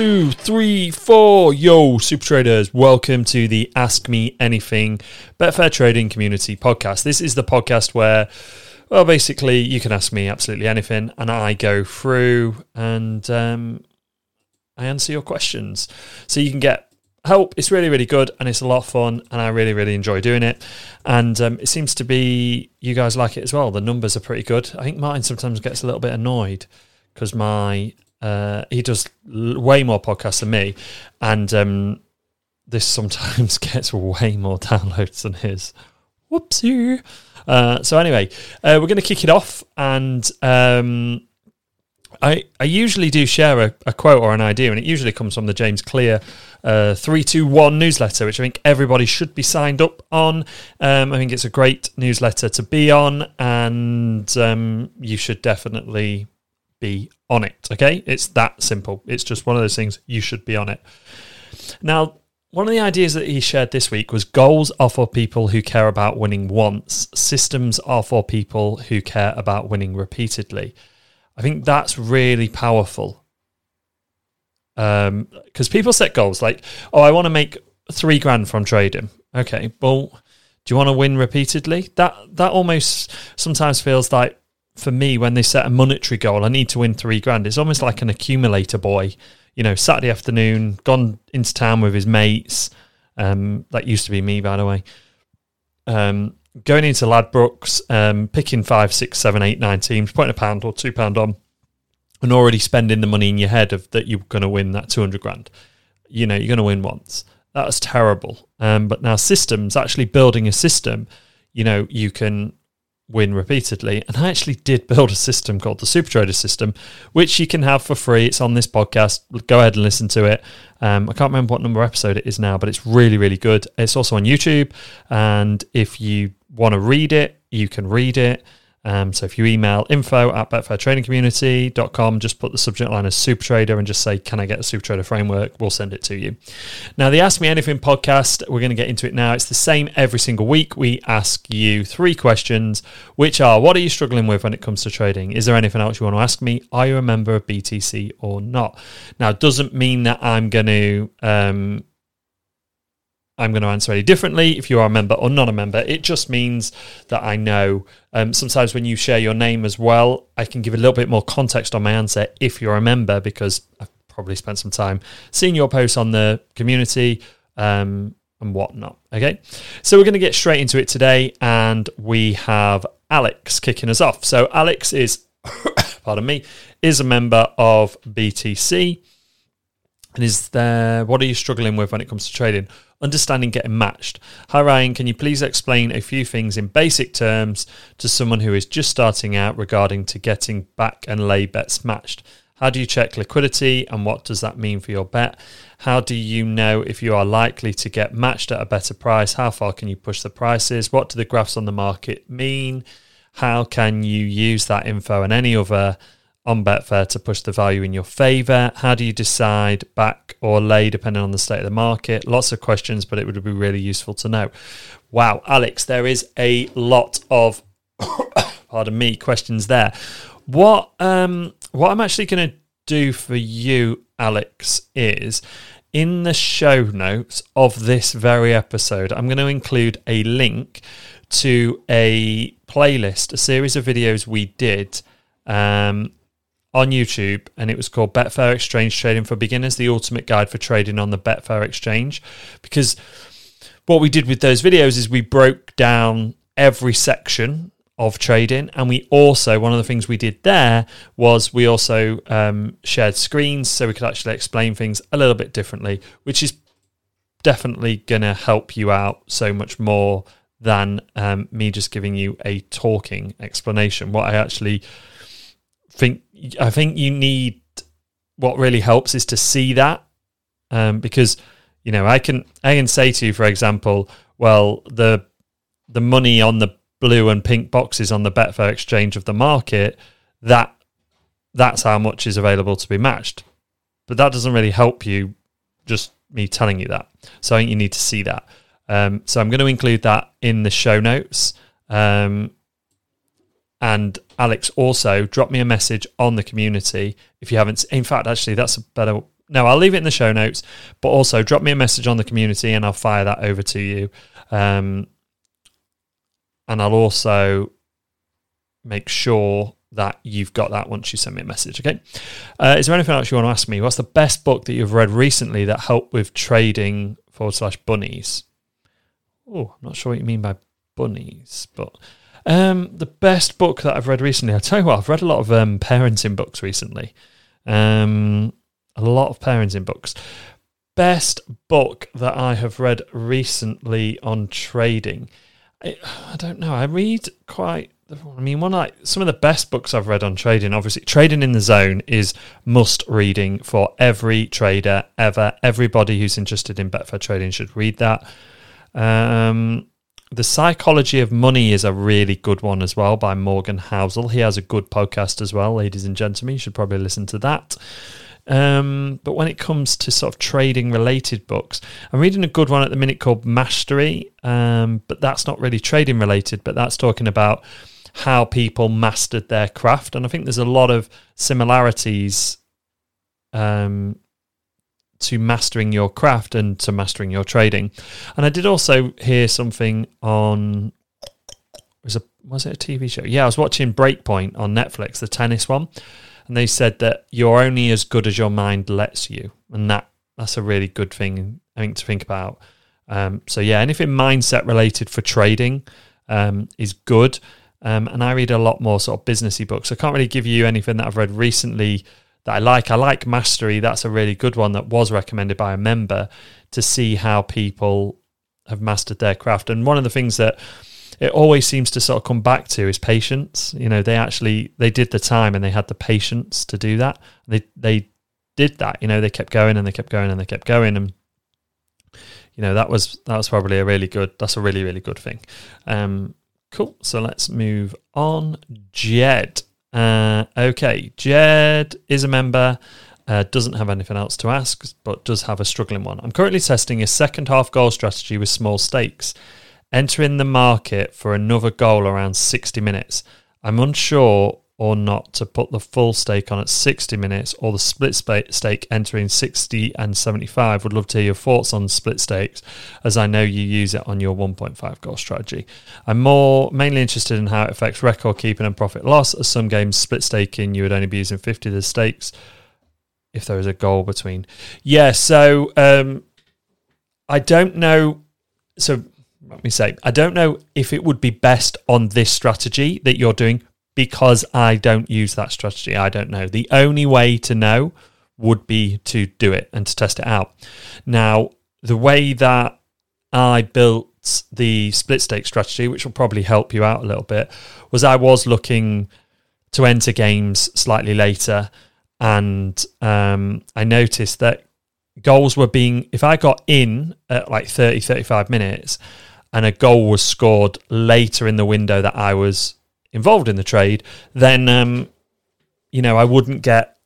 two, three, four. Yo, super traders, welcome to the Ask Me Anything Betfair Trading Community podcast. This is the podcast where, well, basically, you can ask me absolutely anything, and I go through and um, I answer your questions. So you can get help. It's really, really good, and it's a lot of fun, and I really, really enjoy doing it. And um, it seems to be you guys like it as well. The numbers are pretty good. I think Martin sometimes gets a little bit annoyed because my uh, he does way more podcasts than me, and um, this sometimes gets way more downloads than his. Whoopsie. Uh, so anyway, uh, we're going to kick it off, and um, I I usually do share a, a, quote or an idea, and it usually comes from the James Clear uh, three two one newsletter, which I think everybody should be signed up on. Um, I think it's a great newsletter to be on, and um, you should definitely be on it. Okay, it's that simple. It's just one of those things you should be on it. Now, one of the ideas that he shared this week was goals are for people who care about winning once, systems are for people who care about winning repeatedly. I think that's really powerful. Because um, people set goals like, oh, I want to make three grand from trading. Okay, well, do you want to win repeatedly? That that almost sometimes feels like for me when they set a monetary goal, I need to win three grand. It's almost like an accumulator boy. You know, Saturday afternoon, gone into town with his mates. Um, that used to be me, by the way. Um, going into Ladbrokes, um, picking five, six, seven, eight, nine teams, putting a pound or two pound on, and already spending the money in your head of that you're going to win that two hundred grand. You know, you're going to win once. That's terrible. Um, but now systems, actually building a system, you know, you can win repeatedly. And I actually did build a system called the Super Trader system, which you can have for free. It's on this podcast. Go ahead and listen to it. Um, I can't remember what number episode it is now, but it's really, really good. It's also on YouTube. And if you want to read it, you can read it. Um, so if you email info at betfairtradingcommunity.com, just put the subject line as Super Trader and just say, Can I get a Super Trader framework? We'll send it to you. Now, the Ask Me Anything podcast, we're going to get into it now. It's the same every single week. We ask you three questions, which are What are you struggling with when it comes to trading? Is there anything else you want to ask me? Are you a member of BTC or not? Now, it doesn't mean that I'm going to. Um, I'm going to answer any differently if you are a member or not a member. It just means that I know. Um, sometimes when you share your name as well, I can give a little bit more context on my answer if you're a member because I've probably spent some time seeing your posts on the community um, and whatnot. Okay, so we're going to get straight into it today, and we have Alex kicking us off. So Alex is, pardon me, is a member of BTC, and is there? What are you struggling with when it comes to trading? Understanding getting matched. Hi, Ryan. Can you please explain a few things in basic terms to someone who is just starting out regarding to getting back and lay bets matched? How do you check liquidity and what does that mean for your bet? How do you know if you are likely to get matched at a better price? How far can you push the prices? What do the graphs on the market mean? How can you use that info and any other on Betfair to push the value in your favour? How do you decide back or lay depending on the state of the market? Lots of questions, but it would be really useful to know. Wow, Alex, there is a lot of pardon me questions there. What um what I'm actually going to do for you, Alex, is in the show notes of this very episode, I'm going to include a link to a playlist, a series of videos we did um, on YouTube, and it was called Betfair Exchange Trading for Beginners, the ultimate guide for trading on the Betfair Exchange. Because what we did with those videos is we broke down every section of trading, and we also one of the things we did there was we also um, shared screens so we could actually explain things a little bit differently, which is definitely going to help you out so much more than um, me just giving you a talking explanation. What I actually think I think you need what really helps is to see that um, because you know I can I can say to you for example well the the money on the blue and pink boxes on the Betfair exchange of the market that that's how much is available to be matched. But that doesn't really help you just me telling you that. So I think you need to see that. Um, so I'm going to include that in the show notes. Um, and Alex also drop me a message on the community if you haven't. In fact, actually, that's a better no, I'll leave it in the show notes, but also drop me a message on the community and I'll fire that over to you. Um, and I'll also make sure that you've got that once you send me a message. Okay. Uh, is there anything else you want to ask me? What's the best book that you've read recently that helped with trading forward slash bunnies? Oh, I'm not sure what you mean by bunnies, but um, the best book that I've read recently, I'll tell you what, I've read a lot of um, parenting books recently. Um, a lot of parenting books. Best book that I have read recently on trading. I, I don't know. I read quite I mean, one like some of the best books I've read on trading. Obviously, Trading in the Zone is must reading for every trader ever. Everybody who's interested in Betfair trading should read that. Um, the Psychology of Money is a really good one as well by Morgan Housel. He has a good podcast as well, ladies and gentlemen. You should probably listen to that. Um, but when it comes to sort of trading related books, I'm reading a good one at the minute called Mastery, um, but that's not really trading related, but that's talking about how people mastered their craft. And I think there's a lot of similarities um, to mastering your craft and to mastering your trading. And I did also hear something on was a was it a TV show? Yeah, I was watching Breakpoint on Netflix, the tennis one, and they said that you're only as good as your mind lets you, and that that's a really good thing I think to think about. Um, so yeah, anything mindset related for trading um, is good. Um, and I read a lot more sort of businessy books. I can't really give you anything that I've read recently that I like. I like Mastery. That's a really good one that was recommended by a member to see how people have mastered their craft. And one of the things that it always seems to sort of come back to is patience. You know, they actually they did the time and they had the patience to do that. They they did that. You know, they kept going and they kept going and they kept going and you know that was that was probably a really good that's a really really good thing um Cool. So let's move on. Jed. Uh, okay. Jed is a member. Uh, doesn't have anything else to ask, but does have a struggling one. I'm currently testing a second half goal strategy with small stakes. Entering the market for another goal around 60 minutes. I'm unsure or not to put the full stake on at 60 minutes or the split stake entering 60 and 75. Would love to hear your thoughts on split stakes as I know you use it on your 1.5 goal strategy. I'm more mainly interested in how it affects record keeping and profit loss as some games split staking you would only be using 50 of the stakes if there is a goal between. Yeah, so um, I don't know. So let me say, I don't know if it would be best on this strategy that you're doing because I don't use that strategy. I don't know. The only way to know would be to do it and to test it out. Now, the way that I built the split stake strategy, which will probably help you out a little bit, was I was looking to enter games slightly later. And um, I noticed that goals were being, if I got in at like 30, 35 minutes and a goal was scored later in the window that I was involved in the trade, then um, you know I wouldn't get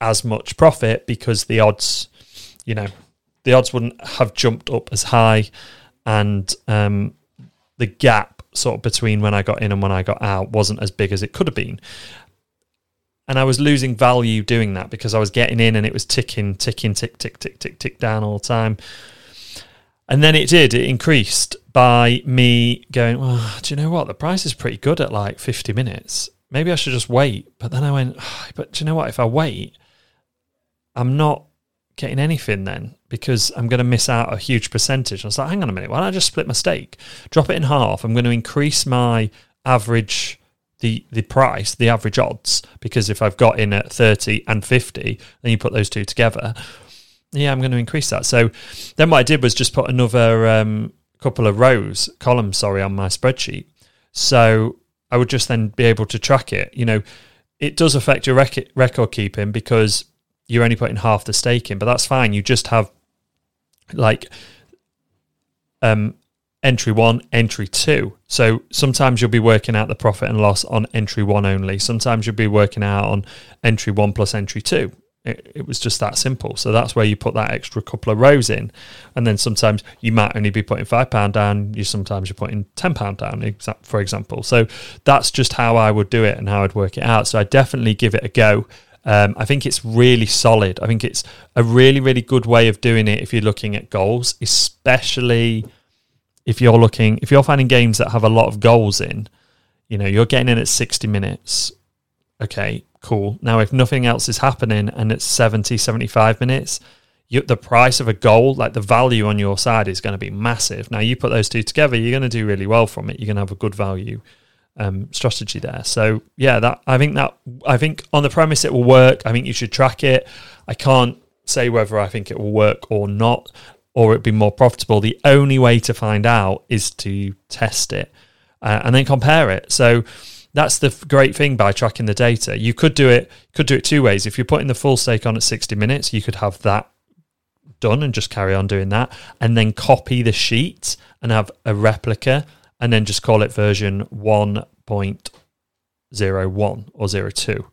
as much profit because the odds, you know, the odds wouldn't have jumped up as high, and um, the gap sort of between when I got in and when I got out wasn't as big as it could have been. And I was losing value doing that because I was getting in and it was ticking, ticking, tick, tick, tick, tick, tick down all the time. And then it did, it increased by me going, well, do you know what? The price is pretty good at like 50 minutes. Maybe I should just wait. But then I went, but do you know what? If I wait, I'm not getting anything then because I'm going to miss out a huge percentage. I was like, hang on a minute, why don't I just split my stake, drop it in half? I'm going to increase my average, the the price, the average odds, because if I've got in at 30 and 50, then you put those two together yeah, I'm going to increase that. So then what I did was just put another um, couple of rows, columns, sorry, on my spreadsheet. So I would just then be able to track it. You know, it does affect your rec- record keeping because you're only putting half the stake in, but that's fine. You just have like um, entry one, entry two. So sometimes you'll be working out the profit and loss on entry one only. Sometimes you'll be working out on entry one plus entry two. It, it, was just that simple. So that's where you put that extra couple of rows in, and then sometimes you might only be putting five pound down. You sometimes you're putting ten pound down, for example. So that's just how I would do it and how I'd work it out. So I definitely give it a go. Um, I think it's really solid. I think it's a really, really good way of doing it if you're looking at goals, especially if you're looking, if you're finding games that have a lot of goals in, you know, you're getting in at 60 minutes. Okay, cool. Now, if nothing else is happening and it's 70, 75 minutes, you, the price of a goal, like the value on your side, is going to be massive. Now, you put those two together, you're going to do really well from it. You're going to have a good value um, strategy there. So yeah, that I think that I think on the premise it will work. I think you should track it. I can't say whether I think it will work or not, or it be more profitable. The only way to find out is to test it uh, and then compare it. So that's the great thing by tracking the data. You could do it could do it two ways. If you're putting the full stake on at 60 minutes, you could have that done and just carry on doing that and then copy the sheet and have a replica and then just call it version 1.01 or 02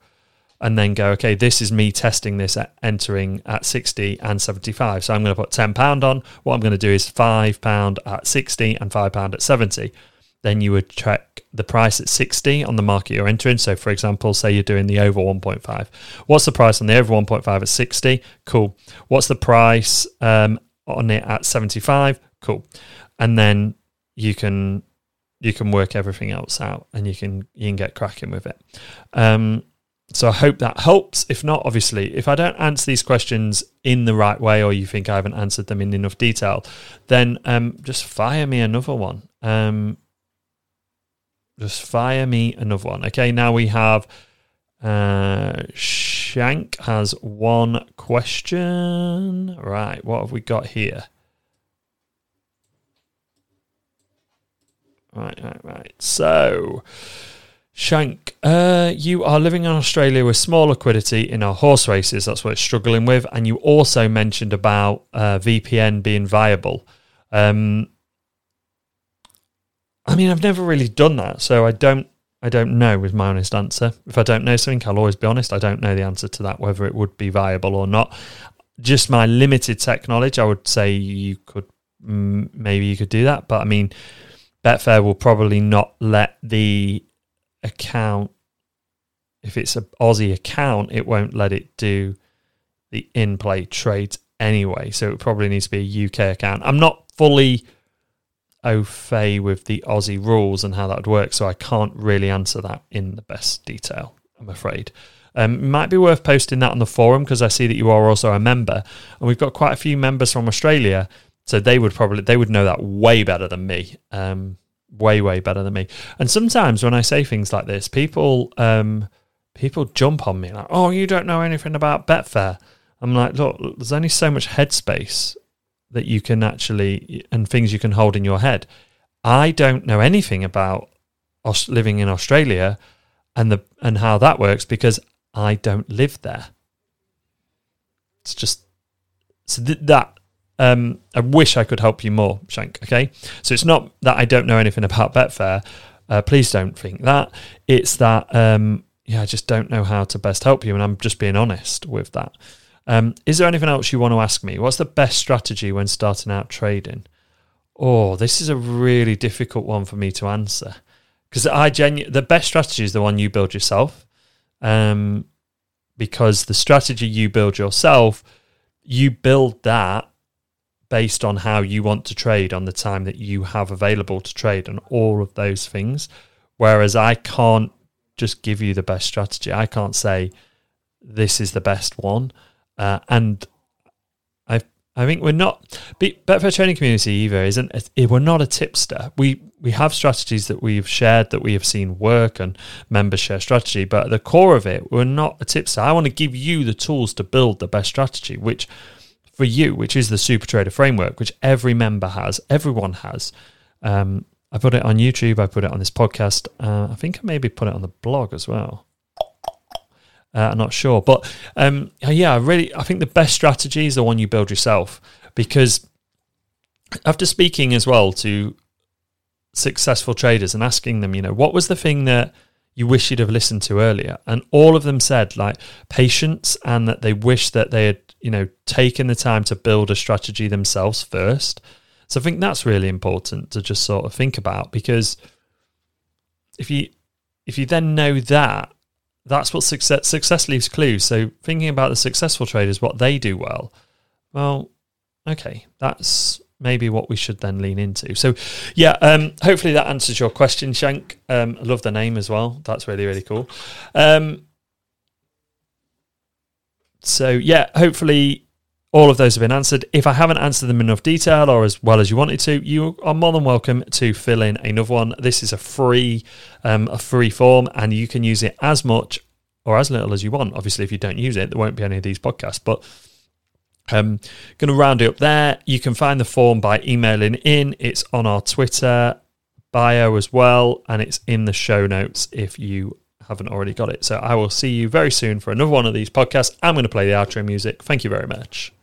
and then go okay this is me testing this at entering at 60 and 75 so i'm going to put 10 pound on what i'm going to do is 5 pound at 60 and 5 pound at 70 then you would check the price at 60 on the market you're entering so for example say you're doing the over 1.5 what's the price on the over 1.5 at 60 cool what's the price um, on it at 75 cool and then you can you can work everything else out and you can you can get cracking with it. Um, so I hope that helps. If not, obviously, if I don't answer these questions in the right way or you think I haven't answered them in enough detail, then um, just fire me another one. Um, just fire me another one. Okay, now we have uh, Shank has one question. Right, what have we got here? Right, right, right. So, Shank, uh, you are living in Australia with small liquidity in our horse races. That's what it's struggling with. And you also mentioned about uh, VPN being viable. Um, I mean, I've never really done that, so I don't. I don't know. With my honest answer. If I don't know something, I'll always be honest. I don't know the answer to that, whether it would be viable or not. Just my limited tech knowledge, I would say you could maybe you could do that, but I mean Betfair will probably not let the account, if it's an Aussie account, it won't let it do the in play trades anyway. So it probably needs to be a UK account. I'm not fully au fait with the Aussie rules and how that would work, so I can't really answer that in the best detail, I'm afraid. Um, might be worth posting that on the forum because I see that you are also a member, and we've got quite a few members from Australia so they would probably they would know that way better than me. Um, way way better than me. And sometimes when I say things like this, people um, people jump on me like, "Oh, you don't know anything about Betfair." I'm like, "Look, there's only so much headspace that you can actually and things you can hold in your head. I don't know anything about living in Australia and the and how that works because I don't live there. It's just so th- that um, I wish I could help you more, Shank. Okay, so it's not that I don't know anything about Betfair. Uh, please don't think that. It's that um, yeah, I just don't know how to best help you, and I'm just being honest with that. Um, is there anything else you want to ask me? What's the best strategy when starting out trading? Oh, this is a really difficult one for me to answer because I genu- the best strategy is the one you build yourself, um, because the strategy you build yourself, you build that based on how you want to trade on the time that you have available to trade and all of those things. Whereas I can't just give you the best strategy. I can't say this is the best one. Uh, and I I think we're not Betfair Trading Community either isn't we're not a tipster. We we have strategies that we've shared that we have seen work and members share strategy, but at the core of it, we're not a tipster. I want to give you the tools to build the best strategy, which for you, which is the Super Trader framework, which every member has, everyone has. Um, I put it on YouTube. I put it on this podcast. Uh, I think I maybe put it on the blog as well. Uh, I'm not sure, but um, yeah, really, I think the best strategy is the one you build yourself because after speaking as well to successful traders and asking them, you know, what was the thing that you wish you'd have listened to earlier? And all of them said like patience and that they wish that they had you know, taken the time to build a strategy themselves first. So I think that's really important to just sort of think about because if you if you then know that, that's what success success leaves clues. So thinking about the successful traders, what they do well. Well, okay, that's maybe what we should then lean into. So, yeah, um, hopefully that answers your question, Shank. Um, I love the name as well. That's really really cool. Um, so yeah, hopefully all of those have been answered. If I haven't answered them in enough detail or as well as you wanted to, you are more than welcome to fill in another one. This is a free, um, a free form, and you can use it as much or as little as you want. Obviously, if you don't use it, there won't be any of these podcasts. But I'm going to round it up there. You can find the form by emailing in. It's on our Twitter bio as well, and it's in the show notes if you haven't already got it. So I will see you very soon for another one of these podcasts. I'm going to play the outro music. Thank you very much.